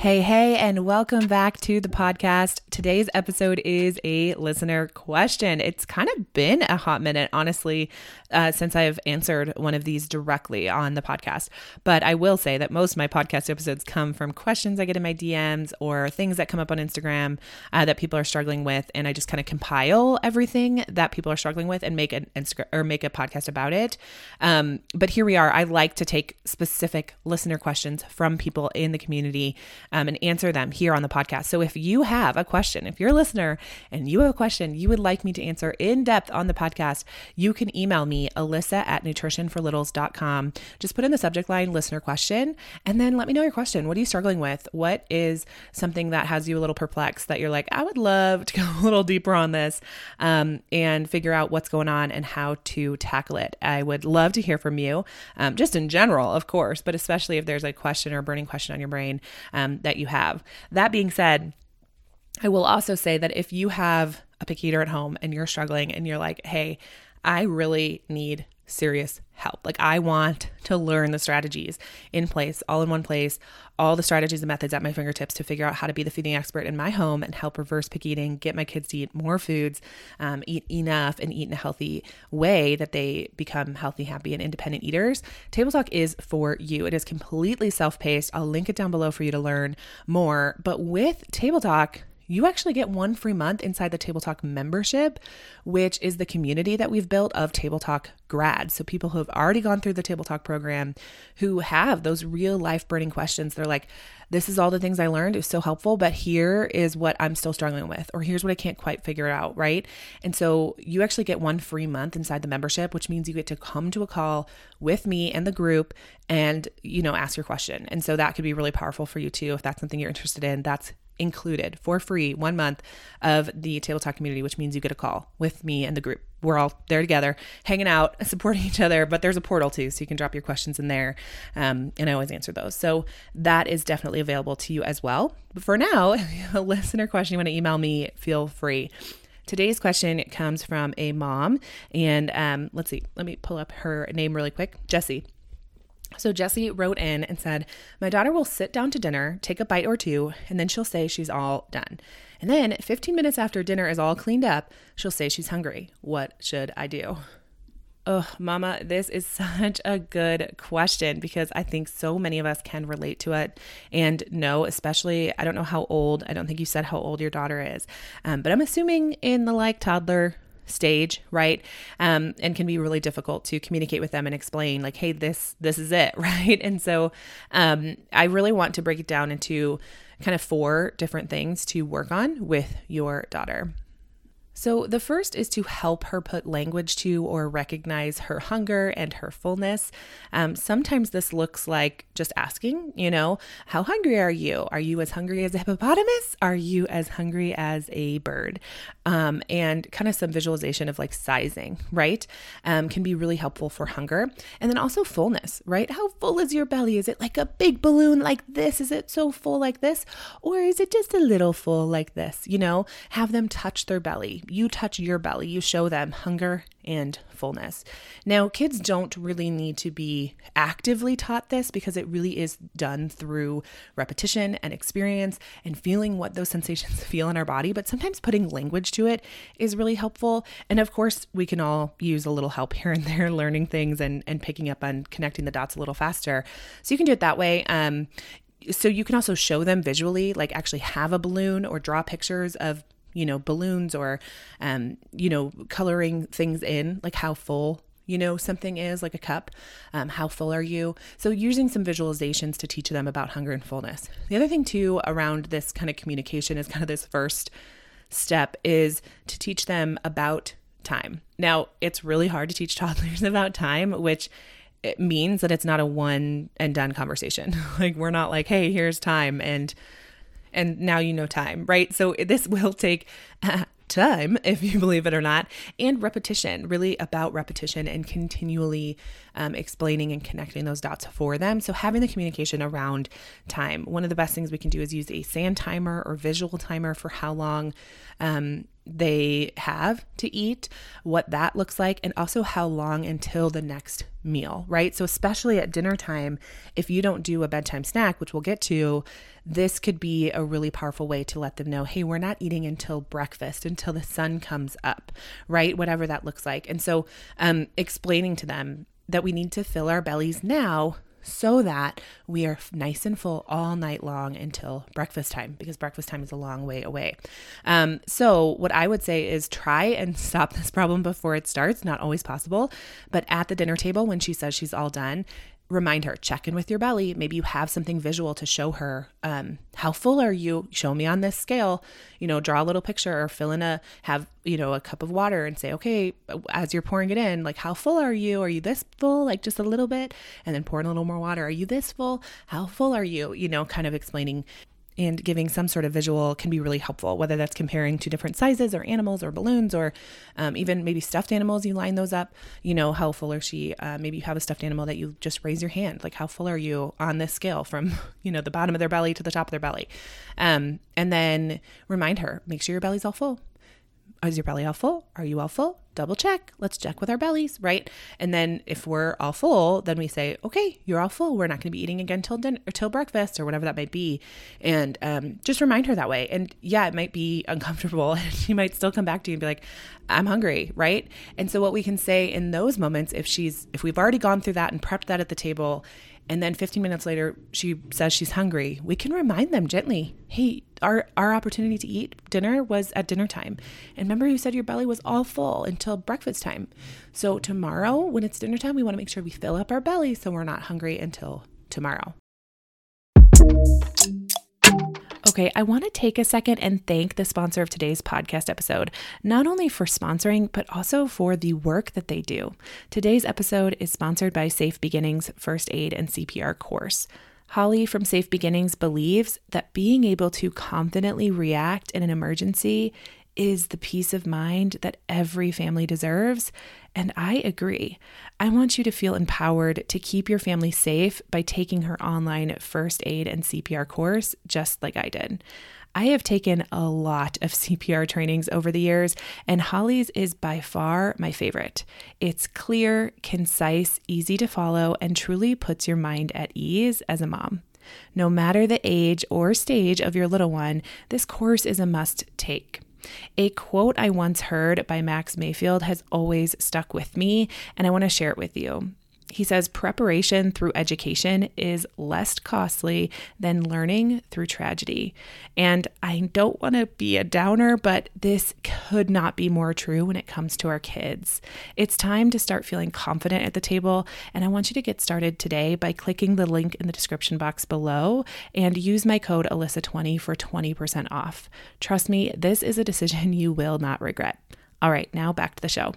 Hey, hey, and welcome back to the podcast. Today's episode is a listener question. It's kind of been a hot minute, honestly, uh, since I've answered one of these directly on the podcast. But I will say that most of my podcast episodes come from questions I get in my DMs or things that come up on Instagram uh, that people are struggling with, and I just kind of compile everything that people are struggling with and make an Instagram or make a podcast about it. Um, but here we are. I like to take specific listener questions from people in the community um, and answer them here on the podcast. So if you have a question, if you're a listener and you have a question you would like me to answer in depth on the podcast, you can email me, Alyssa at nutritionforlittles.com. Just put in the subject line listener question and then let me know your question. What are you struggling with? What is something that has you a little perplexed that you're like, I would love to go a little deeper on this um, and figure out what's going on and how to tackle it? I would love to hear from you, um, just in general, of course, but especially if there's a question or a burning question on your brain um, that you have. That being said, I will also say that if you have a picky eater at home and you're struggling and you're like, hey, I really need serious help. Like, I want to learn the strategies in place, all in one place, all the strategies and methods at my fingertips to figure out how to be the feeding expert in my home and help reverse pick eating, get my kids to eat more foods, um, eat enough, and eat in a healthy way that they become healthy, happy, and independent eaters. Table Talk is for you. It is completely self paced. I'll link it down below for you to learn more. But with Table Talk, you actually get one free month inside the Table Talk membership, which is the community that we've built of Table Talk grads. So people who have already gone through the Table Talk program who have those real life burning questions. They're like, this is all the things I learned. It was so helpful, but here is what I'm still struggling with, or here's what I can't quite figure out, right? And so you actually get one free month inside the membership, which means you get to come to a call with me and the group and, you know, ask your question. And so that could be really powerful for you too. If that's something you're interested in, that's included for free one month of the Table Talk community, which means you get a call with me and the group. We're all there together, hanging out, supporting each other, but there's a portal too, so you can drop your questions in there. Um, and I always answer those. So that is definitely available to you as well. But for now, a listener question, you want to email me, feel free. Today's question comes from a mom, and um, let's see, let me pull up her name really quick Jessie. So Jesse wrote in and said, My daughter will sit down to dinner, take a bite or two, and then she'll say she's all done. And then 15 minutes after dinner is all cleaned up, she'll say she's hungry. What should I do? Oh, mama, this is such a good question because I think so many of us can relate to it and know, especially, I don't know how old, I don't think you said how old your daughter is, um, but I'm assuming in the like toddler stage right? Um, and can be really difficult to communicate with them and explain like hey this this is it right? And so um, i really want to break it down into kind of four different things to work on with your daughter so, the first is to help her put language to or recognize her hunger and her fullness. Um, sometimes this looks like just asking, you know, how hungry are you? Are you as hungry as a hippopotamus? Are you as hungry as a bird? Um, and kind of some visualization of like sizing, right? Um, can be really helpful for hunger. And then also fullness, right? How full is your belly? Is it like a big balloon like this? Is it so full like this? Or is it just a little full like this? You know, have them touch their belly you touch your belly, you show them hunger and fullness. Now, kids don't really need to be actively taught this because it really is done through repetition and experience and feeling what those sensations feel in our body. But sometimes putting language to it is really helpful. And of course, we can all use a little help here and there, learning things and, and picking up on connecting the dots a little faster. So you can do it that way. Um, so you can also show them visually, like actually have a balloon or draw pictures of you know, balloons or, um, you know, coloring things in, like how full you know something is like a cup um, how full are you? So using some visualizations to teach them about hunger and fullness. The other thing too around this kind of communication is kind of this first step is to teach them about time. Now it's really hard to teach toddlers about time which means that it's not a one and done conversation. Like we're not like hey here's time and and now you know time, right? So this will take uh, time, if you believe it or not, and repetition, really about repetition and continually um, explaining and connecting those dots for them. So, having the communication around time. One of the best things we can do is use a sand timer or visual timer for how long um, they have to eat, what that looks like, and also how long until the next meal, right? So, especially at dinner time, if you don't do a bedtime snack, which we'll get to, this could be a really powerful way to let them know hey, we're not eating until breakfast, until the sun comes up, right? Whatever that looks like. And so, um, explaining to them that we need to fill our bellies now so that we are nice and full all night long until breakfast time because breakfast time is a long way away. Um, so, what I would say is try and stop this problem before it starts. Not always possible, but at the dinner table, when she says she's all done, remind her check in with your belly. Maybe you have something visual to show her um, how full are you? Show me on this scale. You know draw a little picture or fill in a have you know a cup of water and say okay as you're pouring it in like how full are you? Are you this full? Like just a little bit and then pour in a little more water. Are you this full? How full are you? You know kind of explaining and giving some sort of visual can be really helpful, whether that's comparing to different sizes or animals or balloons or um, even maybe stuffed animals. You line those up, you know, how full are she? Uh, maybe you have a stuffed animal that you just raise your hand, like how full are you on this scale from, you know, the bottom of their belly to the top of their belly. Um, and then remind her, make sure your belly's all full. Is your belly all full? Are you all full? Double check. Let's check with our bellies, right? And then if we're all full, then we say, okay, you're all full. We're not going to be eating again till dinner or till breakfast or whatever that might be. And um, just remind her that way. And yeah, it might be uncomfortable. And she might still come back to you and be like, I'm hungry, right? And so what we can say in those moments, if she's if we've already gone through that and prepped that at the table and then 15 minutes later she says she's hungry. We can remind them gently hey our our opportunity to eat dinner was at dinner time. And remember you said your belly was all full until breakfast time. So tomorrow when it's dinner time we want to make sure we fill up our belly so we're not hungry until tomorrow Okay, I want to take a second and thank the sponsor of today's podcast episode, not only for sponsoring, but also for the work that they do. Today's episode is sponsored by Safe Beginnings First Aid and CPR course. Holly from Safe Beginnings believes that being able to confidently react in an emergency is the peace of mind that every family deserves. And I agree. I want you to feel empowered to keep your family safe by taking her online first aid and CPR course, just like I did. I have taken a lot of CPR trainings over the years, and Holly's is by far my favorite. It's clear, concise, easy to follow, and truly puts your mind at ease as a mom. No matter the age or stage of your little one, this course is a must take. A quote I once heard by Max Mayfield has always stuck with me, and I want to share it with you. He says preparation through education is less costly than learning through tragedy. And I don't want to be a downer, but this could not be more true when it comes to our kids. It's time to start feeling confident at the table. And I want you to get started today by clicking the link in the description box below and use my code Alyssa20 for 20% off. Trust me, this is a decision you will not regret. All right, now back to the show.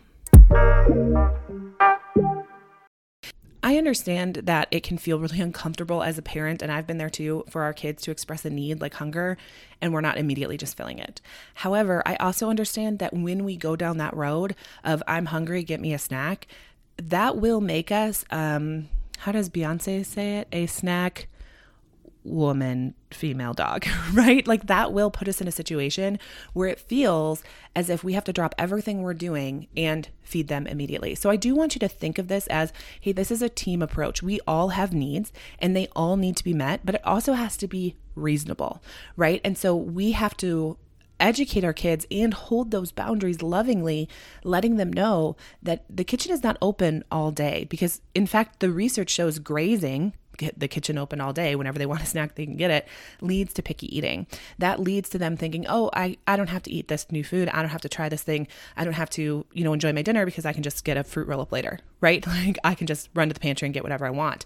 I understand that it can feel really uncomfortable as a parent, and I've been there too, for our kids to express a need like hunger, and we're not immediately just filling it. However, I also understand that when we go down that road of I'm hungry, get me a snack, that will make us, um, how does Beyonce say it? A snack woman, female dog, right? Like that will put us in a situation where it feels as if we have to drop everything we're doing and feed them immediately. So I do want you to think of this as hey, this is a team approach. We all have needs and they all need to be met, but it also has to be reasonable, right? And so we have to educate our kids and hold those boundaries lovingly, letting them know that the kitchen is not open all day. Because, in fact, the research shows grazing get the kitchen open all day whenever they want a snack they can get it leads to picky eating. That leads to them thinking oh I, I don't have to eat this new food. I don't have to try this thing. I don't have to you know enjoy my dinner because i can just get a fruit roll up later right? Like i can just run to the pantry and get whatever i want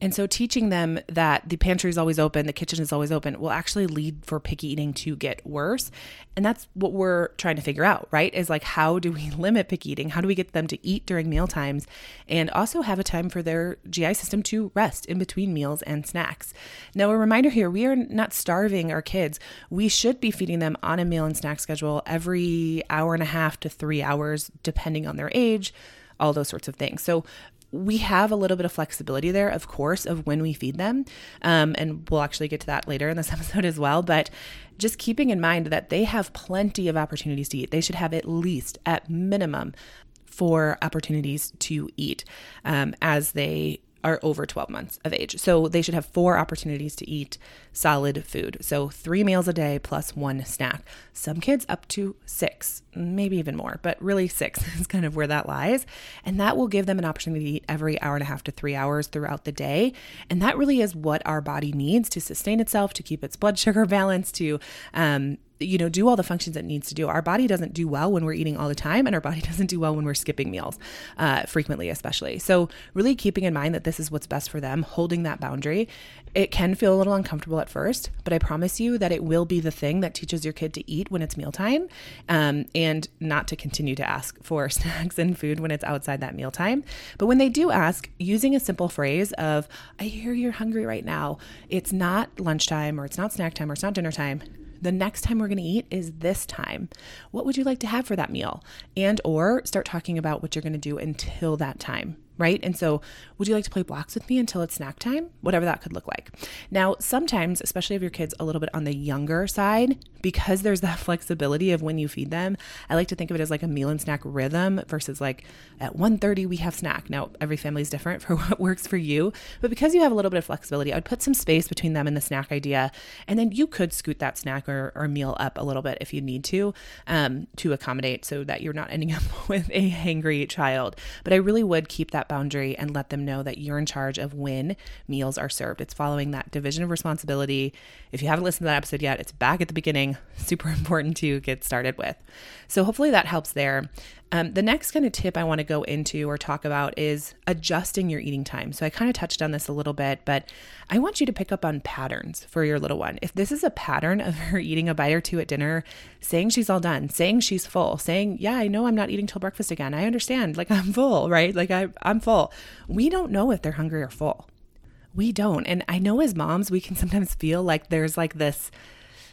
And so teaching them that the pantry is always open, the kitchen is always open will actually lead for picky eating to get worse. And that's what we're trying to figure out, right? Is like how do we limit picky eating? How do we get them to eat during meal times and also have a time for their GI system to rest in between meals and snacks? Now, a reminder here, we are not starving our kids. We should be feeding them on a meal and snack schedule every hour and a half to 3 hours depending on their age all those sorts of things. So we have a little bit of flexibility there, of course, of when we feed them. Um, and we'll actually get to that later in this episode as well. But just keeping in mind that they have plenty of opportunities to eat. They should have at least, at minimum, four opportunities to eat um, as they are over 12 months of age. So they should have four opportunities to eat solid food. So three meals a day plus one snack. Some kids up to six, maybe even more, but really six is kind of where that lies. And that will give them an opportunity to eat every hour and a half to three hours throughout the day. And that really is what our body needs to sustain itself, to keep its blood sugar balanced, to um, you know, do all the functions it needs to do. Our body doesn't do well when we're eating all the time, and our body doesn't do well when we're skipping meals, uh, frequently, especially. So, really keeping in mind that this is what's best for them, holding that boundary. It can feel a little uncomfortable at first, but I promise you that it will be the thing that teaches your kid to eat when it's mealtime um, and not to continue to ask for snacks and food when it's outside that mealtime. But when they do ask, using a simple phrase of, I hear you're hungry right now, it's not lunchtime or it's not snack time or it's not dinner time the next time we're going to eat is this time. What would you like to have for that meal? And or start talking about what you're going to do until that time right? And so, would you like to play blocks with me until it's snack time? Whatever that could look like. Now, sometimes, especially if your kid's are a little bit on the younger side, because there's that flexibility of when you feed them, I like to think of it as like a meal and snack rhythm versus like at 1:30 we have snack. Now, every family is different for what works for you, but because you have a little bit of flexibility, I'd put some space between them and the snack idea, and then you could scoot that snack or, or meal up a little bit if you need to, um, to accommodate so that you're not ending up with a hangry child. But I really would keep that boundary and let them know that you're in charge of when meals are served. It's following that division of responsibility. If you haven't listened to that episode yet, it's back at the beginning. Super important to get started with. So hopefully that helps there. Um, the next kind of tip I want to go into or talk about is adjusting your eating time. So I kind of touched on this a little bit, but I want you to pick up on patterns for your little one. If this is a pattern of her eating a bite or two at dinner, saying she's all done, saying she's full, saying, Yeah, I know I'm not eating till breakfast again. I understand. Like I'm full, right? Like I, I'm full. We don't know if they're hungry or full. We don't. And I know as moms, we can sometimes feel like there's like this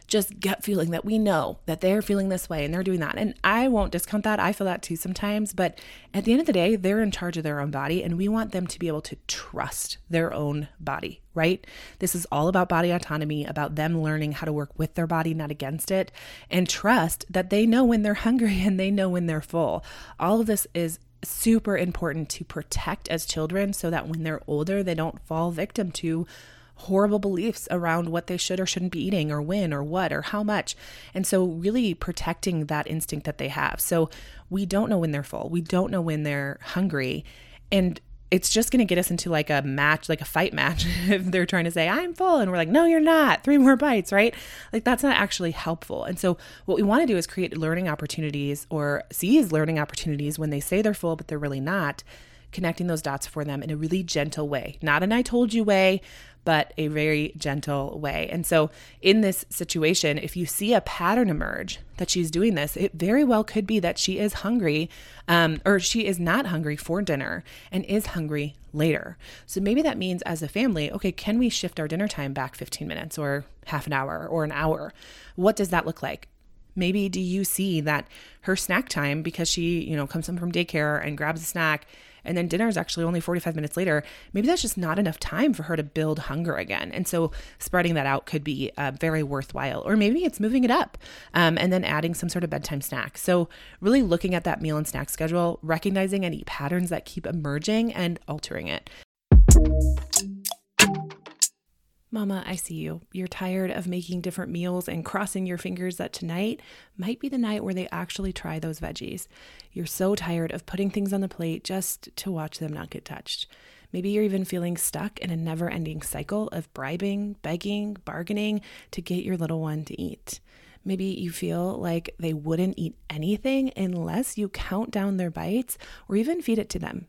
just gut feeling that we know that they're feeling this way and they're doing that. And I won't discount that. I feel that too sometimes. But at the end of the day, they're in charge of their own body and we want them to be able to trust their own body, right? This is all about body autonomy, about them learning how to work with their body, not against it, and trust that they know when they're hungry and they know when they're full. All of this is super important to protect as children so that when they're older, they don't fall victim to horrible beliefs around what they should or shouldn't be eating or when or what or how much. And so, really protecting that instinct that they have. So, we don't know when they're full, we don't know when they're hungry. And it's just going to get us into like a match, like a fight match, if they're trying to say, I'm full. And we're like, no, you're not. Three more bites, right? Like, that's not actually helpful. And so, what we want to do is create learning opportunities or seize learning opportunities when they say they're full, but they're really not connecting those dots for them in a really gentle way, not an I told you way, but a very gentle way. And so, in this situation, if you see a pattern emerge that she's doing this, it very well could be that she is hungry um, or she is not hungry for dinner and is hungry later. So, maybe that means as a family, okay, can we shift our dinner time back 15 minutes or half an hour or an hour? What does that look like? Maybe do you see that her snack time, because she, you know, comes home from daycare and grabs a snack and then dinner is actually only 45 minutes later, maybe that's just not enough time for her to build hunger again. And so spreading that out could be uh, very worthwhile. Or maybe it's moving it up um, and then adding some sort of bedtime snack. So really looking at that meal and snack schedule, recognizing any patterns that keep emerging and altering it. Mama, I see you. You're tired of making different meals and crossing your fingers that tonight might be the night where they actually try those veggies. You're so tired of putting things on the plate just to watch them not get touched. Maybe you're even feeling stuck in a never ending cycle of bribing, begging, bargaining to get your little one to eat. Maybe you feel like they wouldn't eat anything unless you count down their bites or even feed it to them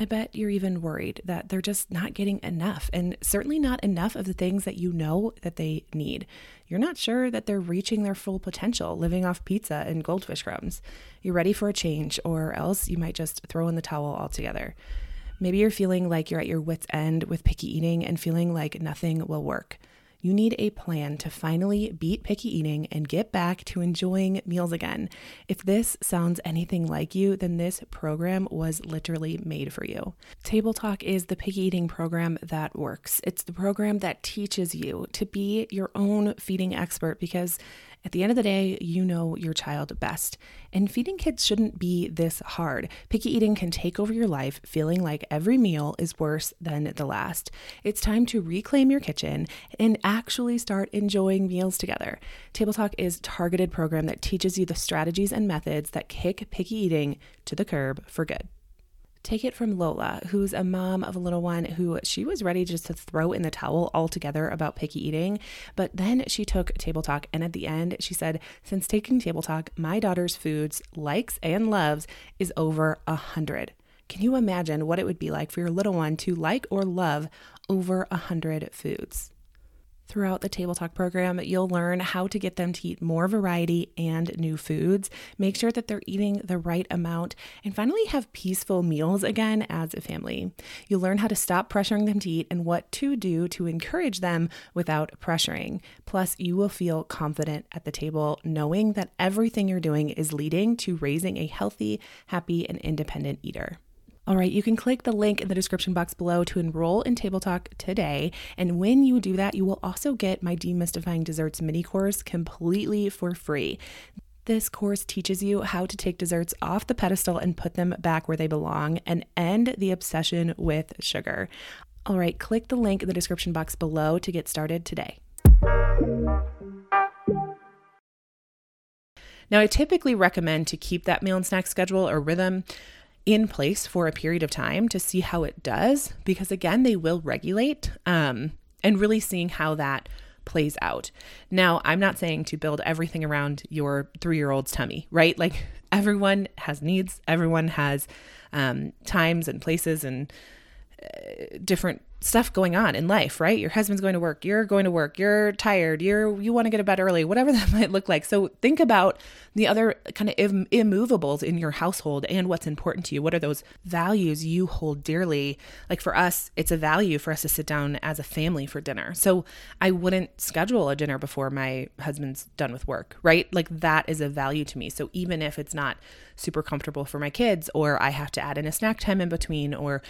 I bet you're even worried that they're just not getting enough, and certainly not enough of the things that you know that they need. You're not sure that they're reaching their full potential living off pizza and goldfish crumbs. You're ready for a change, or else you might just throw in the towel altogether. Maybe you're feeling like you're at your wits' end with picky eating and feeling like nothing will work. You need a plan to finally beat picky eating and get back to enjoying meals again. If this sounds anything like you, then this program was literally made for you. Table Talk is the picky eating program that works. It's the program that teaches you to be your own feeding expert because at the end of the day, you know your child best. And feeding kids shouldn't be this hard. Picky eating can take over your life, feeling like every meal is worse than the last. It's time to reclaim your kitchen and actually start enjoying meals together. Table Talk is targeted program that teaches you the strategies and methods that kick picky eating to the curb for good. Take it from Lola, who's a mom of a little one who she was ready just to throw in the towel altogether about picky eating. But then she took Table Talk, and at the end, she said, Since taking Table Talk, my daughter's foods, likes, and loves is over a hundred. Can you imagine what it would be like for your little one to like or love over a hundred foods? Throughout the Table Talk program, you'll learn how to get them to eat more variety and new foods, make sure that they're eating the right amount, and finally have peaceful meals again as a family. You'll learn how to stop pressuring them to eat and what to do to encourage them without pressuring. Plus, you will feel confident at the table knowing that everything you're doing is leading to raising a healthy, happy, and independent eater. All right, you can click the link in the description box below to enroll in Table Talk today. And when you do that, you will also get my Demystifying Desserts mini course completely for free. This course teaches you how to take desserts off the pedestal and put them back where they belong and end the obsession with sugar. All right, click the link in the description box below to get started today. Now, I typically recommend to keep that meal and snack schedule or rhythm in place for a period of time to see how it does, because again, they will regulate um, and really seeing how that plays out. Now, I'm not saying to build everything around your three year old's tummy, right? Like everyone has needs, everyone has um, times and places and uh, different stuff going on in life, right? Your husband's going to work, you're going to work, you're tired, you're you want to get to bed early, whatever that might look like. So think about the other kind of Im- immovables in your household and what's important to you. What are those values you hold dearly? Like for us, it's a value for us to sit down as a family for dinner. So I wouldn't schedule a dinner before my husband's done with work, right? Like that is a value to me. So even if it's not super comfortable for my kids or I have to add in a snack time in between or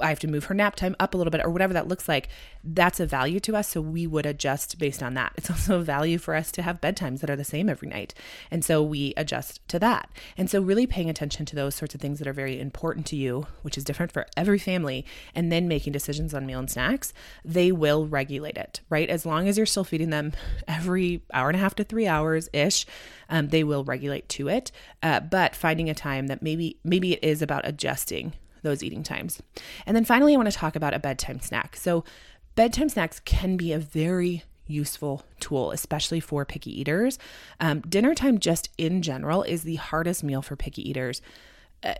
I have to move her nap time up a little bit or whatever that looks like, that's a value to us. So we would adjust based on that. It's also a value for us to have bedtimes that are the same every night. And so we adjust to that. And so really paying attention to those sorts of things that are very important to you, which is different for every family, and then making decisions on meal and snacks, they will regulate it, right? As long as you're still feeding them every hour and a half to three hours ish, um, they will regulate to it. Uh, but finding a time that maybe maybe it is about adjusting those eating times. And then finally, I want to talk about a bedtime snack. So, bedtime snacks can be a very useful tool, especially for picky eaters. Um, dinner time, just in general, is the hardest meal for picky eaters uh,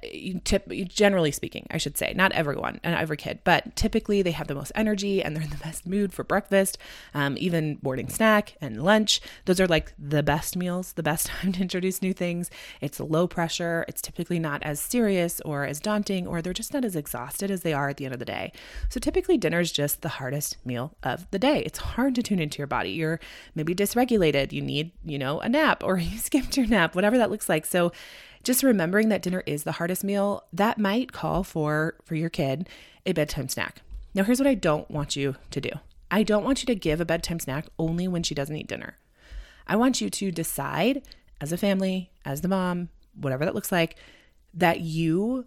generally speaking, I should say, not everyone and every kid, but typically they have the most energy and they're in the best mood for breakfast, um, even morning snack and lunch. Those are like the best meals, the best time to introduce new things. It's low pressure. It's typically not as serious or as daunting, or they're just not as exhausted as they are at the end of the day. So typically, dinner is just the hardest meal of the day. It's hard to tune into your body. You're maybe dysregulated. You need, you know, a nap or you skipped your nap, whatever that looks like. So just remembering that dinner is the hardest meal, that might call for for your kid a bedtime snack. Now here's what I don't want you to do. I don't want you to give a bedtime snack only when she doesn't eat dinner. I want you to decide as a family, as the mom, whatever that looks like, that you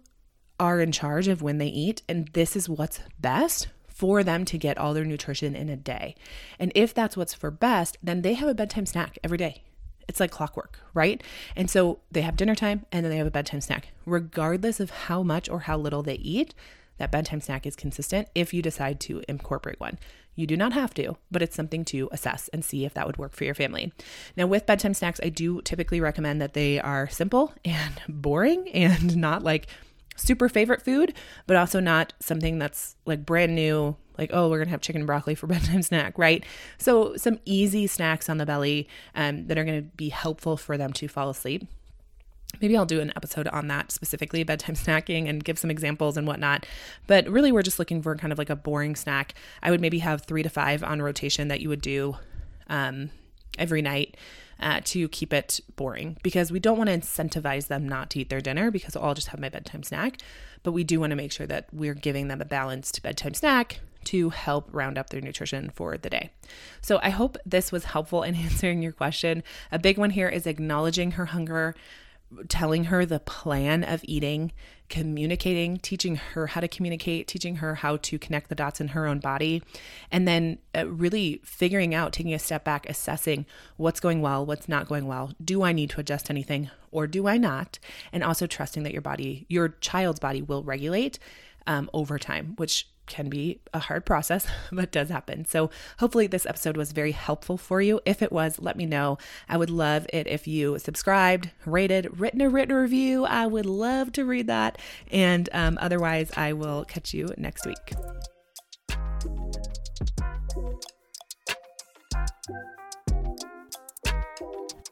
are in charge of when they eat and this is what's best for them to get all their nutrition in a day. And if that's what's for best, then they have a bedtime snack every day. It's like clockwork, right? And so they have dinner time and then they have a bedtime snack. Regardless of how much or how little they eat, that bedtime snack is consistent if you decide to incorporate one. You do not have to, but it's something to assess and see if that would work for your family. Now, with bedtime snacks, I do typically recommend that they are simple and boring and not like super favorite food, but also not something that's like brand new, like, oh, we're to have chicken and broccoli for bedtime snack, right? So, some easy snacks on the belly um, that are to be helpful for them to fall asleep. Maybe I'll do an episode on that specifically, bedtime snacking, and give some examples and whatnot. But really, we're just looking for kind of like a boring snack. I would maybe have three to five on rotation that you would do um, every night uh, to keep it boring because we don't want to incentivize them not to eat their dinner because I'll just have my bedtime snack. But we do want to make sure that we're giving them a balanced bedtime snack to help round up their nutrition for the day. So I hope this was helpful in answering your question. A big one here is acknowledging her hunger telling her the plan of eating, communicating, teaching her how to communicate, teaching her how to connect the dots in her own body, and then uh, really figuring out, taking a step back, assessing what's going well, what's not going well. Do I need to adjust anything or do I not? And also trusting that your body, your child's body will regulate um, over time, which can be a hard process, but does happen. So, hopefully, this episode was very helpful for you. If it was, let me know. I would love it if you subscribed, rated, written a written review. I would love to read that. And um, otherwise, I will catch you next week.